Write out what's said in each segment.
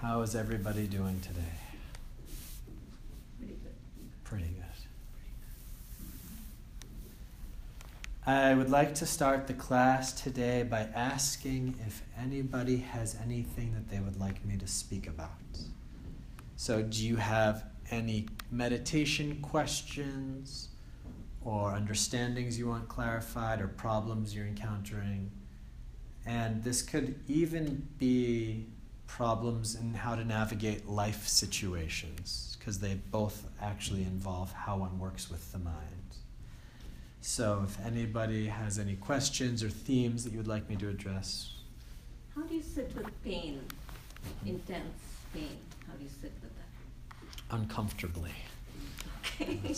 How is everybody doing today? Pretty good. Pretty good. I would like to start the class today by asking if anybody has anything that they would like me to speak about. So, do you have any meditation questions or understandings you want clarified or problems you're encountering? And this could even be problems in how to navigate life situations, because they both actually involve how one works with the mind. So, if anybody has any questions or themes that you would like me to address, How do you sit with pain, intense pain? How do you sit with that? uncomfortably. Okay.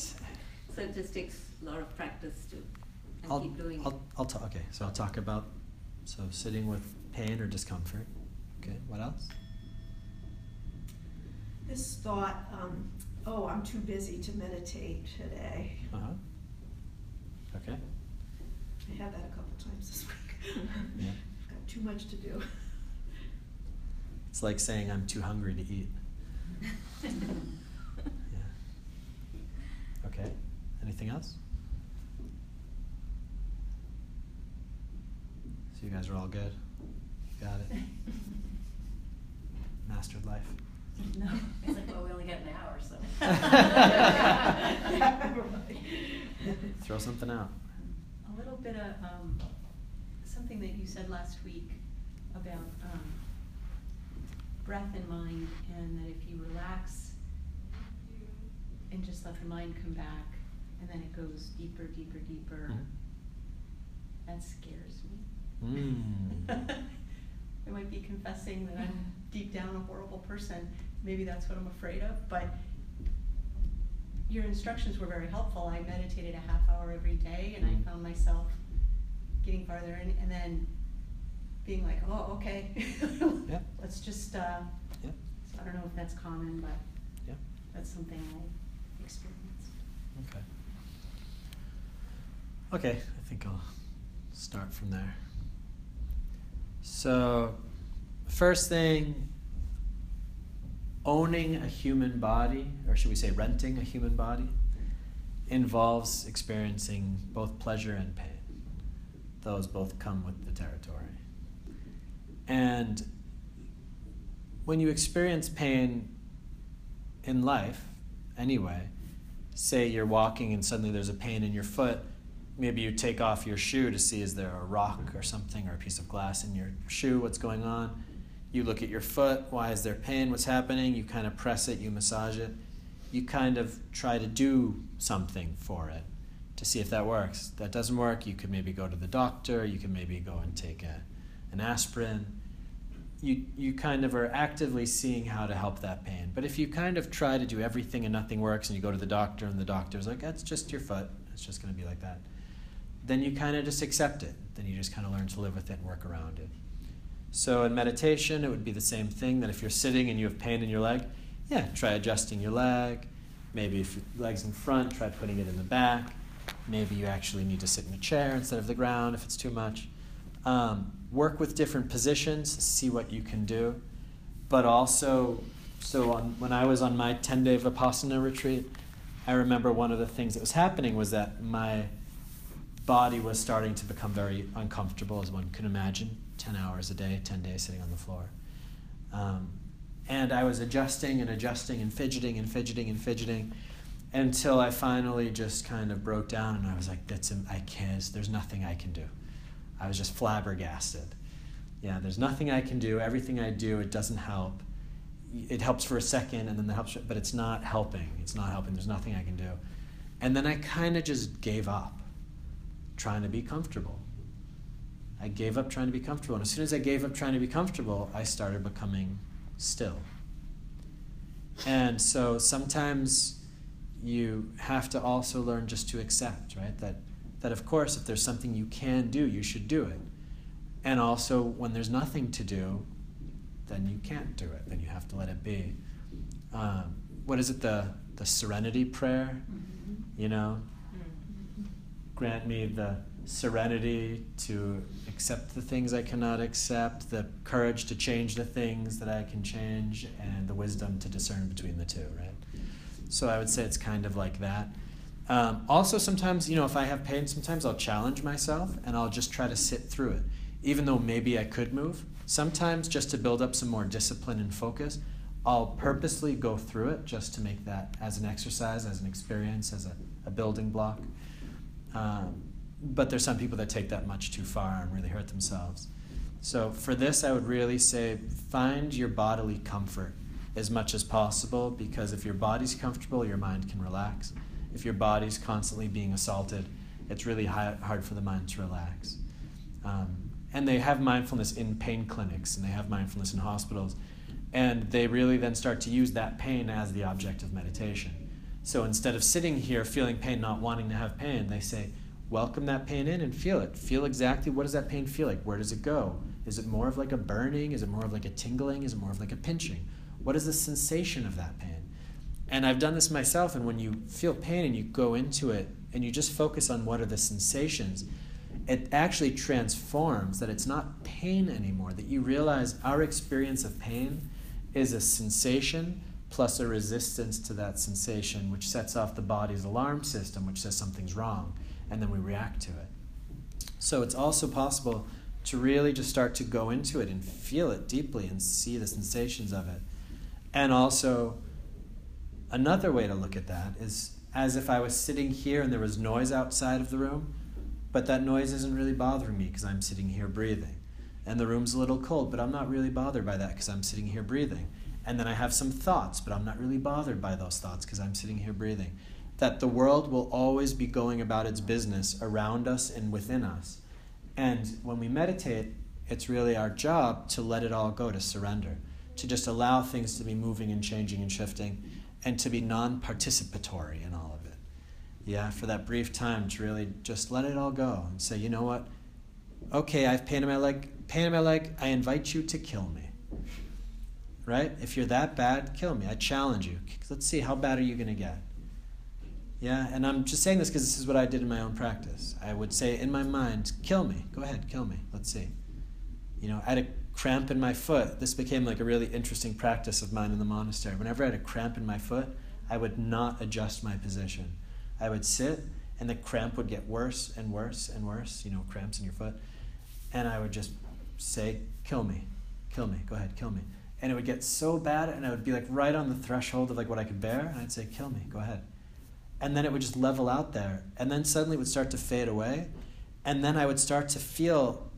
So it just takes a lot of practice to and I'll, keep doing I'll, I'll talk. Okay, so I'll talk about so sitting with pain or discomfort. Okay, what else? This thought, um, oh, I'm too busy to meditate today. Uh huh. Okay. I had that a couple times this week. Yeah. Got too much to do. It's like saying I'm too hungry to eat. Yeah. Okay. Anything else? So you guys are all good. You got it. Mastered life. No, it's like, well, we only got an hour, so. Throw something out. A little bit of, um, something that you said last week about, um, breath and mind, and that if you relax and just let the mind come back, and then it goes deeper, deeper, deeper, Mhm. that scares me. Mm. I might be confessing that I'm deep down a horrible person. Maybe that's what I'm afraid of, but your instructions were very helpful. I meditated a half hour every day and I Mhm. found myself getting farther in and then being like, oh, okay. Yeah. Let's just, uh, Yeah. so I don't know if that's common, but Yeah. that's something I experienced. Okay. Okay, I think I'll start from there. So, first thing, owning a human body, or should we say renting a human body, involves experiencing both pleasure and pain. Those both come with the territory. And when you experience pain in life, anyway, say you're walking and suddenly there's a pain in your foot, maybe you take off your shoe to see is there a rock or something or a piece of glass in your shoe, what's going on. You look at your foot, why is there pain, what's happening? You kind of press it, you massage it. You kind of try to do something for it to see if that works. That doesn't work, you could maybe go to the doctor, you could maybe go and take a, an aspirin. You, you kind of are actively seeing how to help that pain. But if you kind of try to do everything and nothing works, and you go to the doctor and the doctor's like, that's just your foot, it's just going to be like that, then you kind of just accept it. Then you just kind of learn to live with it and work around it. So in meditation, it would be the same thing that if you're sitting and you have pain in your leg, yeah, try adjusting your leg. Maybe if your leg's in front, try putting it in the back. Maybe you actually need to sit in a chair instead of the ground if it's too much. Um, work with different positions, see what you can do. But also, so on, when I was on my 10 day Vipassana retreat, I remember one of the things that was happening was that my body was starting to become very uncomfortable, as one can imagine 10 hours a day, 10 days sitting on the floor. Um, and I was adjusting and adjusting and fidgeting and fidgeting and fidgeting until I finally just kind of broke down and I was like, that's, I can't, there's nothing I can do. I was just flabbergasted. Yeah, there's nothing I can do. Everything I do, it doesn't help. It helps for a second and then it helps, but it's not helping. It's not helping. There's nothing I can do. And then I kind of just gave up trying to be comfortable. I gave up trying to be comfortable. And as soon as I gave up trying to be comfortable, I started becoming still. And so sometimes you have to also learn just to accept, right? That, that of course, if there's something you can do, you should do it. And also, when there's nothing to do, then you can't do it. Then you have to let it be. Um, what is it? The the Serenity Prayer. Mm-hmm. You know, grant me the serenity to accept the things I cannot accept, the courage to change the things that I can change, and the wisdom to discern between the two, right? So I would say it's kind of like that. Um, also, sometimes, you know, if I have pain, sometimes I'll challenge myself and I'll just try to sit through it, even though maybe I could move. Sometimes, just to build up some more discipline and focus, I'll purposely go through it just to make that as an exercise, as an experience, as a, a building block. Um, but there's some people that take that much too far and really hurt themselves. So for this, I would really say find your bodily comfort as much as possible because if your body's comfortable, your mind can relax. If your body's constantly being assaulted, it's really hard for the mind to relax. Um, and they have mindfulness in pain clinics and they have mindfulness in hospitals. And they really then start to use that pain as the object of meditation. So instead of sitting here feeling pain, not wanting to have pain, they say, welcome that pain in and feel it. Feel exactly what does that pain feel like? Where does it go? Is it more of like a burning? Is it more of like a tingling? Is it more of like a pinching? What is the sensation of that pain? And I've done this myself, and when you feel pain and you go into it and you just focus on what are the sensations, it actually transforms that it's not pain anymore, that you realize our experience of pain is a sensation plus a resistance to that sensation, which sets off the body's alarm system, which says something's wrong and then we react to it. So it's also possible to really just start to go into it and feel it deeply and see the sensations of it. And also, another way to look at that is as if I was sitting here and there was noise outside of the room, but that noise isn't really bothering me because I'm sitting here breathing. And the room's a little cold, but I'm not really bothered by that because I'm sitting here breathing. And then I have some thoughts, but I'm not really bothered by those thoughts because I'm sitting here breathing that the world will always be going about its business around us and within us. And when we meditate, it's really our job to let it all go, to surrender, to just allow things to be moving and changing and shifting, and to be non participatory in all of it. Yeah, for that brief time to really just let it all go and say, you know what? Okay, I have pain in my leg. Pain in my leg. I invite you to kill me. Right? If you're that bad, kill me. I challenge you. Let's see how bad are you going to get. Yeah, and I'm just saying this because this is what I did in my own practice. I would say in my mind, kill me. Go ahead, kill me. Let's see. You know, I had a cramp in my foot. This became like a really interesting practice of mine in the monastery. Whenever I had a cramp in my foot, I would not adjust my position. I would sit, and the cramp would get worse and worse and worse, you know, cramps in your foot. And I would just say, kill me, kill me, go ahead, kill me. And it would get so bad, and I would be like right on the threshold of like what I could bear, and I'd say, kill me, go ahead and then it would just level out there. And then suddenly it would start to fade away. And then i would start to feel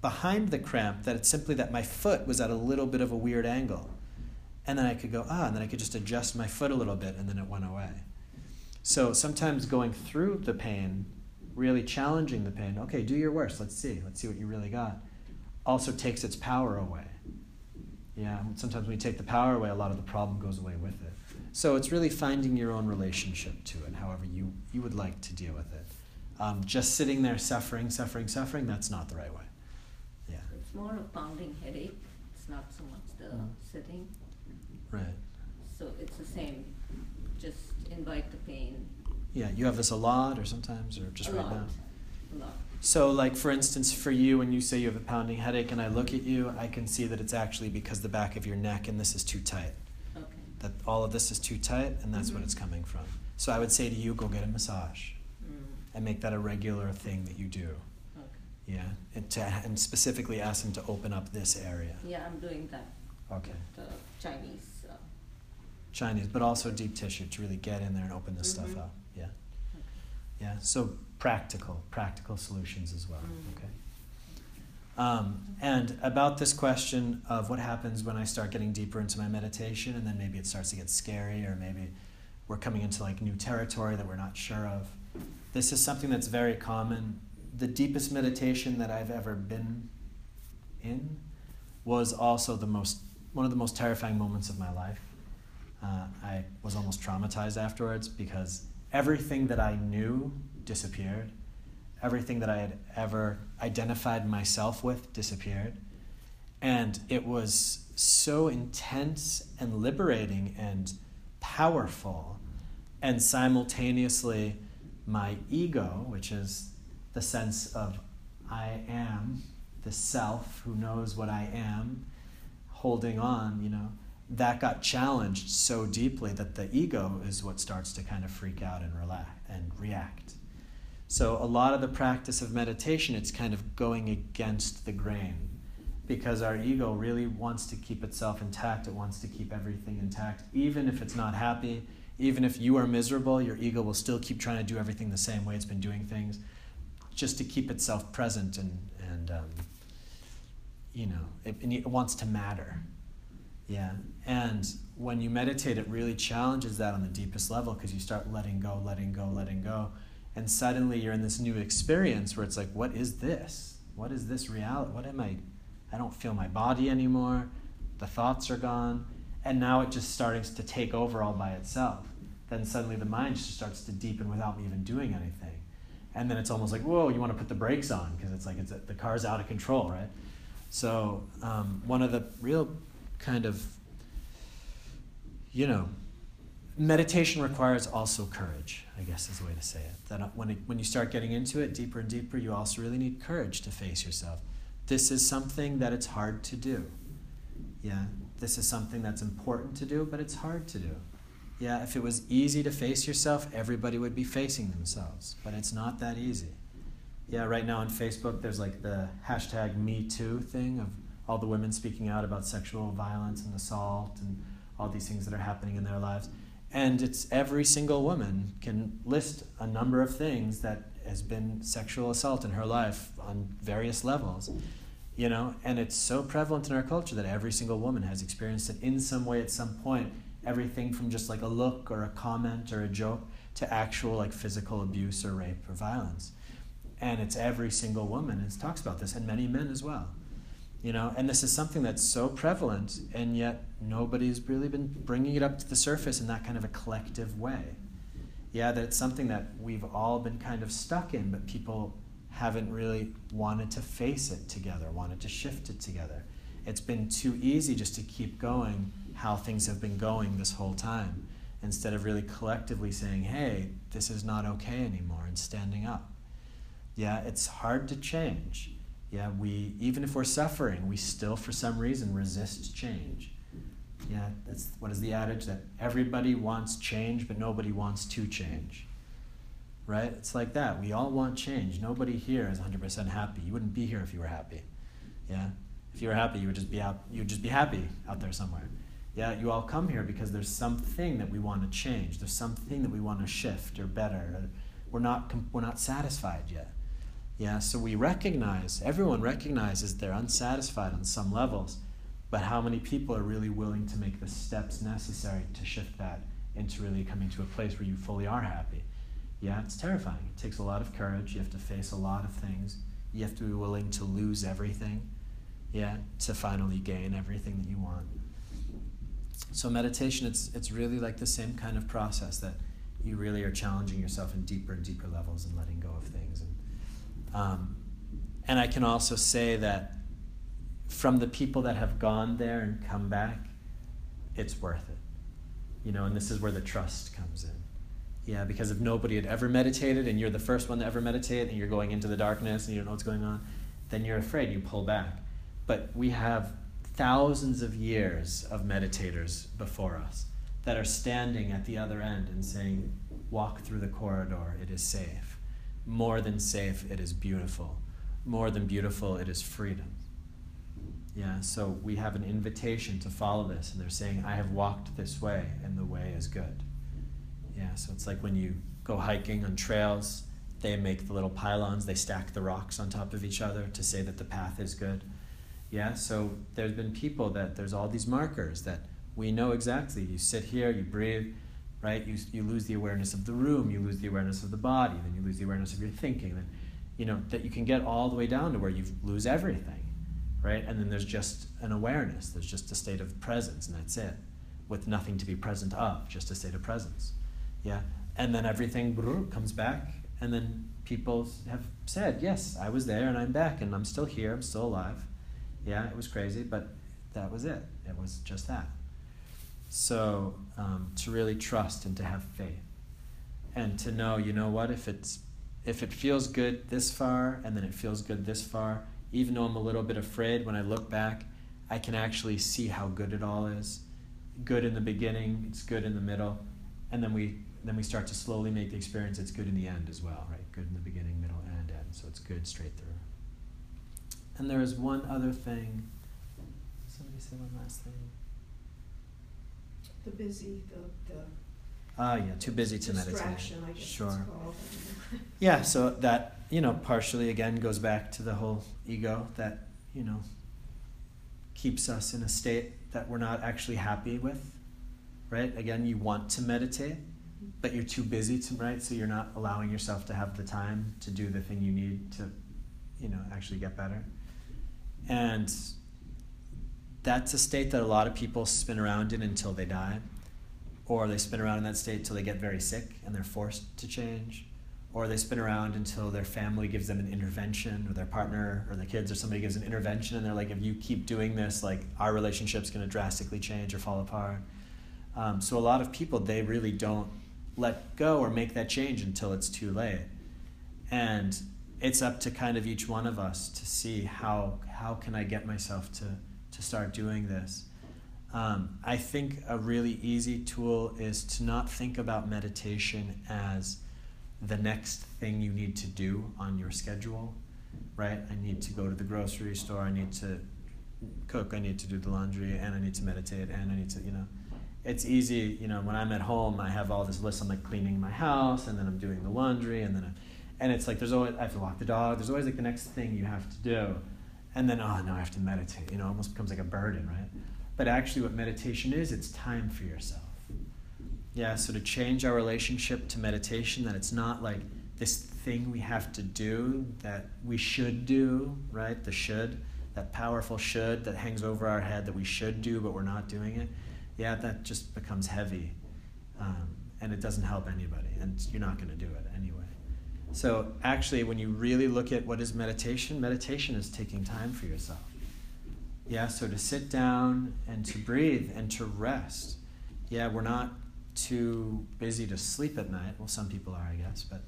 behind the cramp that it's simply that my foot was at a little bit of a weird angle. And then i could go ah and then i could just adjust my foot a little bit and then it went away. So sometimes going through the pain really challenging the pain okay do your worst let's see let's see what you really got also takes its power away. Yeah sometimes when you take the power away a lot of the problem goes away with it so it's really finding your own relationship to it, however you, you would like to deal with it. Um, just sitting there suffering, suffering, suffering, that's not the right way. Yeah. It's more a pounding headache. It's not so much the mm. sitting. Right. So it's the same. Just invite the pain. Yeah, you have this a lot or sometimes or just a right lot. now? A lot. So, like for instance, for you, when you say you have a pounding headache and I look at you, I can see that it's actually because the back of your neck and this is too tight that all of this is too tight and that's mm-hmm. what it's coming from. So I would say to you, go get a massage mm. and make that a regular thing that you do. Okay. Yeah, and, to, and specifically ask them to open up this area. Yeah, I'm doing that. Okay. The Chinese. Uh, Chinese, but also deep tissue to really get in there and open this mm-hmm. stuff up. Yeah. Okay. Yeah, so practical, practical solutions as well. Mm. Okay. Um, and about this question of what happens when I start getting deeper into my meditation, and then maybe it starts to get scary, or maybe we're coming into like new territory that we're not sure of. This is something that's very common. The deepest meditation that I've ever been in was also the most one of the most terrifying moments of my life. Uh, I was almost traumatized afterwards because everything that I knew disappeared everything that I had ever identified myself with disappeared. And it was so intense and liberating and powerful. And simultaneously, my ego, which is the sense of I am, the self who knows what I am, holding on, you know, that got challenged so deeply that the ego is what starts to kind of freak out and relax and react. So a lot of the practice of meditation, it's kind of going against the grain because our ego really wants to keep itself intact. It wants to keep everything intact, even if it's not happy, even if you are miserable. Your ego will still keep trying to do everything the same way it's been doing things, just to keep itself present and and um, you know it, it wants to matter. Yeah. And when you meditate, it really challenges that on the deepest level because you start letting go, letting go, letting go. And suddenly you're in this new experience where it's like, what is this? What is this reality? What am I? I don't feel my body anymore. The thoughts are gone. And now it just starts to take over all by itself. Then suddenly the mind just starts to deepen without me even doing anything. And then it's almost like, whoa, you want to put the brakes on because it's like it's, the car's out of control, right? So, um, one of the real kind of, you know, meditation requires also courage, I guess is the way to say it. That uh, when, it, when you start getting into it deeper and deeper, you also really need courage to face yourself. This is something that it's hard to do. Yeah, this is something that's important to do, but it's hard to do. Yeah, if it was easy to face yourself, everybody would be facing themselves, but it's not that easy. Yeah, right now on Facebook, there's like the hashtag Me Too thing of all the women speaking out about sexual violence and assault and all these things that are happening in their lives. And it's every single woman can list a number of things that has been sexual assault in her life on various levels. You know, and it's so prevalent in our culture that every single woman has experienced it in some way at some point. Everything from just like a look or a comment or a joke to actual like physical abuse or rape or violence. And it's every single woman and talks about this, and many men as well you know and this is something that's so prevalent and yet nobody's really been bringing it up to the surface in that kind of a collective way. Yeah that it's something that we've all been kind of stuck in but people haven't really wanted to face it together wanted to shift it together. It's been too easy just to keep going how things have been going this whole time instead of really collectively saying hey this is not okay anymore and standing up. Yeah it's hard to change yeah, we even if we're suffering, we still for some reason resist change. Yeah, that's what is the adage that everybody wants change, but nobody wants to change. Right? It's like that. We all want change. Nobody here is 100% happy. You wouldn't be here if you were happy. Yeah? If you were happy, you would just be out you would just be happy out there somewhere. Yeah, you all come here because there's something that we want to change. There's something that we want to shift or better. We're not we're not satisfied yet. Yeah, so we recognize, everyone recognizes they're unsatisfied on some levels, but how many people are really willing to make the steps necessary to shift that into really coming to a place where you fully are happy? Yeah, it's terrifying. It takes a lot of courage. You have to face a lot of things. You have to be willing to lose everything, yeah, to finally gain everything that you want. So meditation, it's it's really like the same kind of process that you really are challenging yourself in deeper and deeper levels and letting go of things and um, and I can also say that from the people that have gone there and come back, it's worth it. You know, and this is where the trust comes in. Yeah, because if nobody had ever meditated and you're the first one to ever meditate and you're going into the darkness and you don't know what's going on, then you're afraid, you pull back. But we have thousands of years of meditators before us that are standing at the other end and saying, Walk through the corridor, it is safe more than safe, it is beautiful. More than beautiful, it is freedom. Yeah, so we have an invitation to follow this, and they're saying, I have walked this way, and the way is good. Yeah, so it's like when you go hiking on trails, they make the little pylons, they stack the rocks on top of each other to say that the path is good. Yeah, so there's been people that there's all these markers that we know exactly. You sit here, you breathe, right? You, you lose the awareness of the room, you lose the awareness of the body, then you lose the awareness of your thinking. Then, you know, that you can get all the way down to where you lose everything, right? And then there's just an awareness, there's just a state of presence, and that's it, with nothing to be present of, just a state of presence. Yeah? And then everything comes back, and then people have said, Yes, I was there, and I'm back, and I'm still here, I'm still alive. Yeah, it was crazy, but that was it. It was just that. So um, to really trust and to have faith, and to know, you know what, if it's if it feels good this far and then it feels good this far, even though I'm a little bit afraid, when I look back, I can actually see how good it all is. Good in the beginning, it's good in the middle, and then we then we start to slowly make the experience it's good in the end as well, right? Good in the beginning, middle, and end. So it's good straight through. And there is one other thing. Somebody say one last thing. The busy, the, the Ah, yeah, too busy to meditate. distraction, I guess it's Sure. called. Yeah, so that, you know, partially again goes back to the whole ego that, you know, keeps us in a state that we're not actually happy with, right? Again, you want to meditate, but you're too busy to, right? So you're not allowing yourself to have the time to do the thing you need to, you know, actually get better. And that's a state that a lot of people spin around in until they die. Or they spin around in that state until they get very sick and they're forced to change, or they spin around until their family gives them an intervention, or their partner or their kids or somebody gives an intervention, and they're like, if you keep doing this, like our relationship's going to drastically change or fall apart. Um, so a lot of people they really don't let go or make that change until it's too late, and it's up to kind of each one of us to see how how can I get myself to to start doing this um, I think a really easy tool is to not think about meditation as the next thing you need to do on your schedule, right? I need to go to the grocery store, I need to cook, I need to do the laundry, and I need to meditate, and I need to, you know. It's easy, you know, when I'm at home, I have all this list. I'm like cleaning my house, and then I'm doing the laundry, and then, I, and it's like there's always I have to walk the dog. There's always like the next thing you have to do, and then oh no, I have to meditate. You know, it almost becomes like a burden, right? But actually, what meditation is, it's time for yourself. Yeah, so to change our relationship to meditation, that it's not like this thing we have to do that we should do, right? The should, that powerful should that hangs over our head that we should do, but we're not doing it. Yeah, that just becomes heavy. Um, and it doesn't help anybody, and you're not going to do it anyway. So, actually, when you really look at what is meditation, meditation is taking time for yourself. Yeah, so to sit down and to breathe and to rest. Yeah, we're not too busy to sleep at night. Well, some people are, I guess, but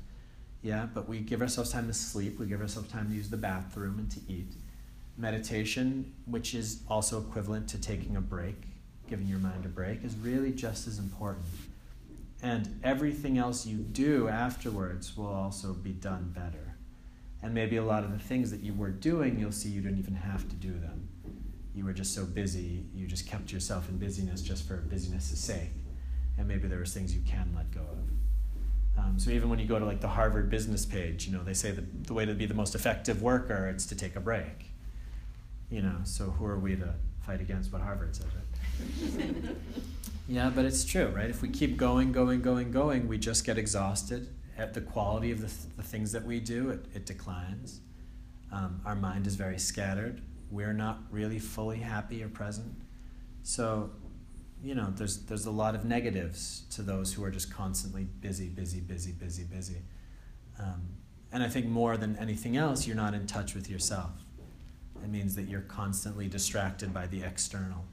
yeah, but we give ourselves time to sleep. We give ourselves time to use the bathroom and to eat. Meditation, which is also equivalent to taking a break, giving your mind a break, is really just as important. And everything else you do afterwards will also be done better. And maybe a lot of the things that you were doing, you'll see you don't even have to do them you were just so busy, you just kept yourself in busyness just for busyness' sake. And maybe there was things you can let go of. Um, so even when you go to like the Harvard business page, you know, they say that the way to be the most effective worker, it's to take a break. You know, so who are we to fight against what Harvard says, right? yeah, but it's true, right? If we keep going, going, going, going, we just get exhausted. At the quality of the, th- the things that we do, it, it declines. Um, our mind is very scattered we're not really fully happy or present. So, you know, there's there's a lot of negatives to those who are just constantly busy, busy, busy, busy, busy. Um, and I think more than anything else, you're not in touch with yourself. It means that you're constantly distracted by the external.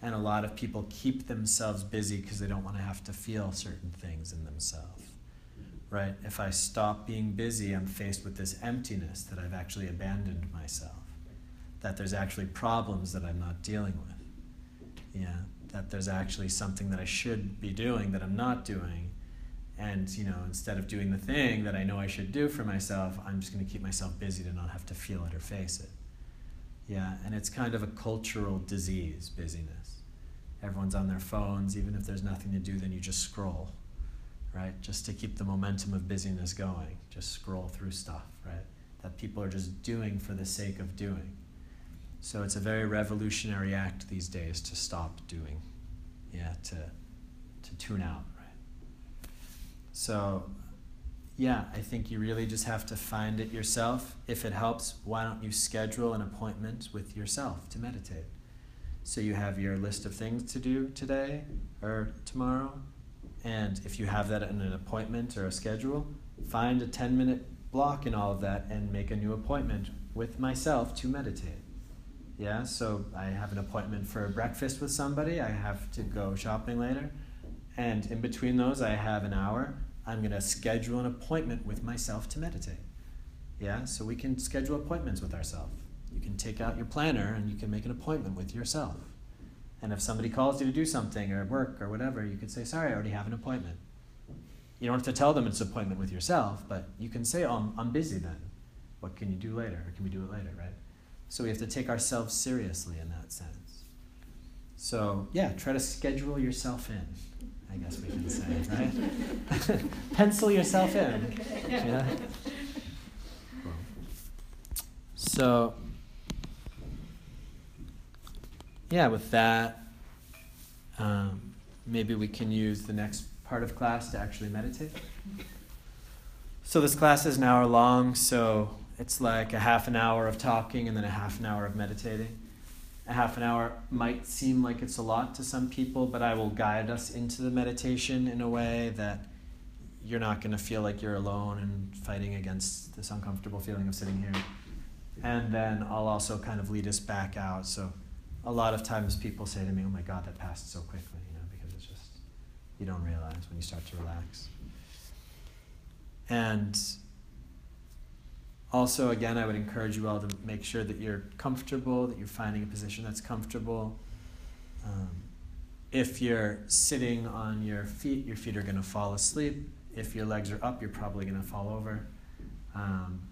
And a lot of people keep themselves busy because they don't want to have to feel certain things in themselves. Right? If I stop being busy, I'm faced with this emptiness that I've actually abandoned myself that there's actually problems that I'm not dealing with. Yeah, that there's actually something that I should be doing that I'm not doing. And, you know, instead of doing the thing that I know I should do for myself, I'm just going to keep myself busy to not have to feel it or face it. Yeah, and it's kind of a cultural disease, busyness. Everyone's on their phones, even if there's nothing to do, then you just scroll, right? Just to keep the momentum of busyness going. Just scroll through stuff, right? That people are just doing for the sake of doing. So it's a very revolutionary act these days to stop doing, yeah, to, to tune out, right? So, yeah, I think you really just have to find it yourself. If it helps, why don't you schedule an appointment with yourself to meditate? So you have your list of things to do today or tomorrow, and if you have that in an appointment or a schedule, find a 10 minute block in all of that and make a new appointment with myself to meditate. Yeah, so I have an appointment for breakfast with somebody. I have to go shopping later. And in between those, I have an hour. I'm going to schedule an appointment with myself to meditate. Yeah, so we can schedule appointments with ourselves. You can take out your planner and you can make an appointment with yourself. And if somebody calls you to do something or work or whatever, you could say, Sorry, I already have an appointment. You don't have to tell them it's an appointment with yourself, but you can say, Oh, I'm, I'm busy then. What can you do later? Or can we do it later, right? So we have to take ourselves seriously in that sense. So, yeah, try to schedule yourself in, I guess we can say, right? Pencil yourself in. Yeah. So, yeah, with that, um, maybe we can use the next part of class to actually meditate. So, this class is an hour long, so it's like a half an hour of talking and then a half an hour of meditating. A half an hour might seem like it's a lot to some people, but I will guide us into the meditation in a way that you're not going to feel like you're alone and fighting against this uncomfortable feeling of sitting here. And then I'll also kind of lead us back out. So a lot of times people say to me, "Oh my God, that passed so quickly," you know, because it's just you don't realize when you start to relax. And also, again, I would encourage you all to make sure that you're comfortable, that you're finding a position that's comfortable. Um, if you're sitting on your feet, your feet are going to fall asleep. If your legs are up, you're probably going to fall over. Um,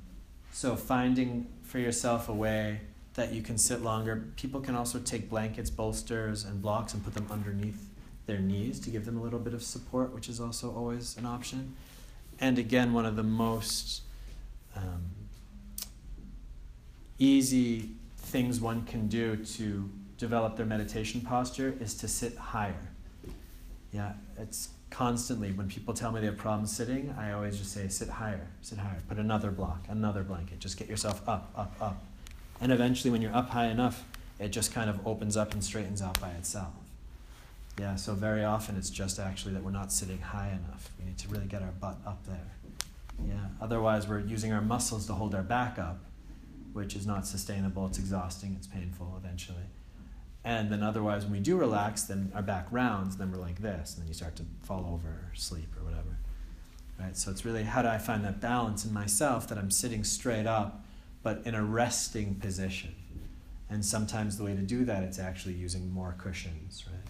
so, finding for yourself a way that you can sit longer. People can also take blankets, bolsters, and blocks and put them underneath their knees to give them a little bit of support, which is also always an option. And again, one of the most um, easy things one can do to develop their meditation posture is to sit higher. Yeah, it's constantly when people tell me they have problems sitting, I always just say sit higher, sit higher. Put another block, another blanket. Just get yourself up, up, up. And eventually when you're up high enough, it just kind of opens up and straightens out by itself. Yeah, so very often it's just actually that we're not sitting high enough. We need to really get our butt up there. Yeah, otherwise we're using our muscles to hold our back up which is not sustainable. It's exhausting. It's painful eventually. And then otherwise, when we do relax, then our back rounds, then we're like this, and then you start to fall over or sleep or whatever. Right? So it's really how do I find that balance in myself that I'm sitting straight up, but in a resting position. And sometimes the way to do that, it's actually using more cushions, right?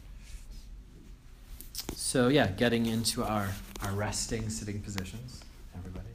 So yeah, getting into our, our resting sitting positions, everybody.